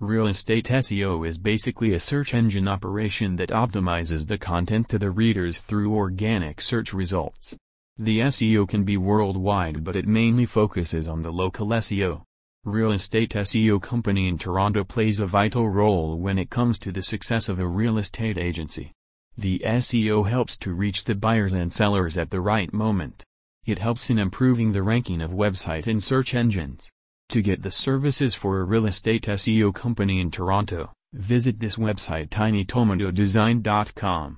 Real estate SEO is basically a search engine operation that optimizes the content to the readers through organic search results. The SEO can be worldwide but it mainly focuses on the local SEO. Real estate SEO company in Toronto plays a vital role when it comes to the success of a real estate agency. The SEO helps to reach the buyers and sellers at the right moment. It helps in improving the ranking of website in search engines. To get the services for a real estate SEO company in Toronto, visit this website tinytomatodesign.com.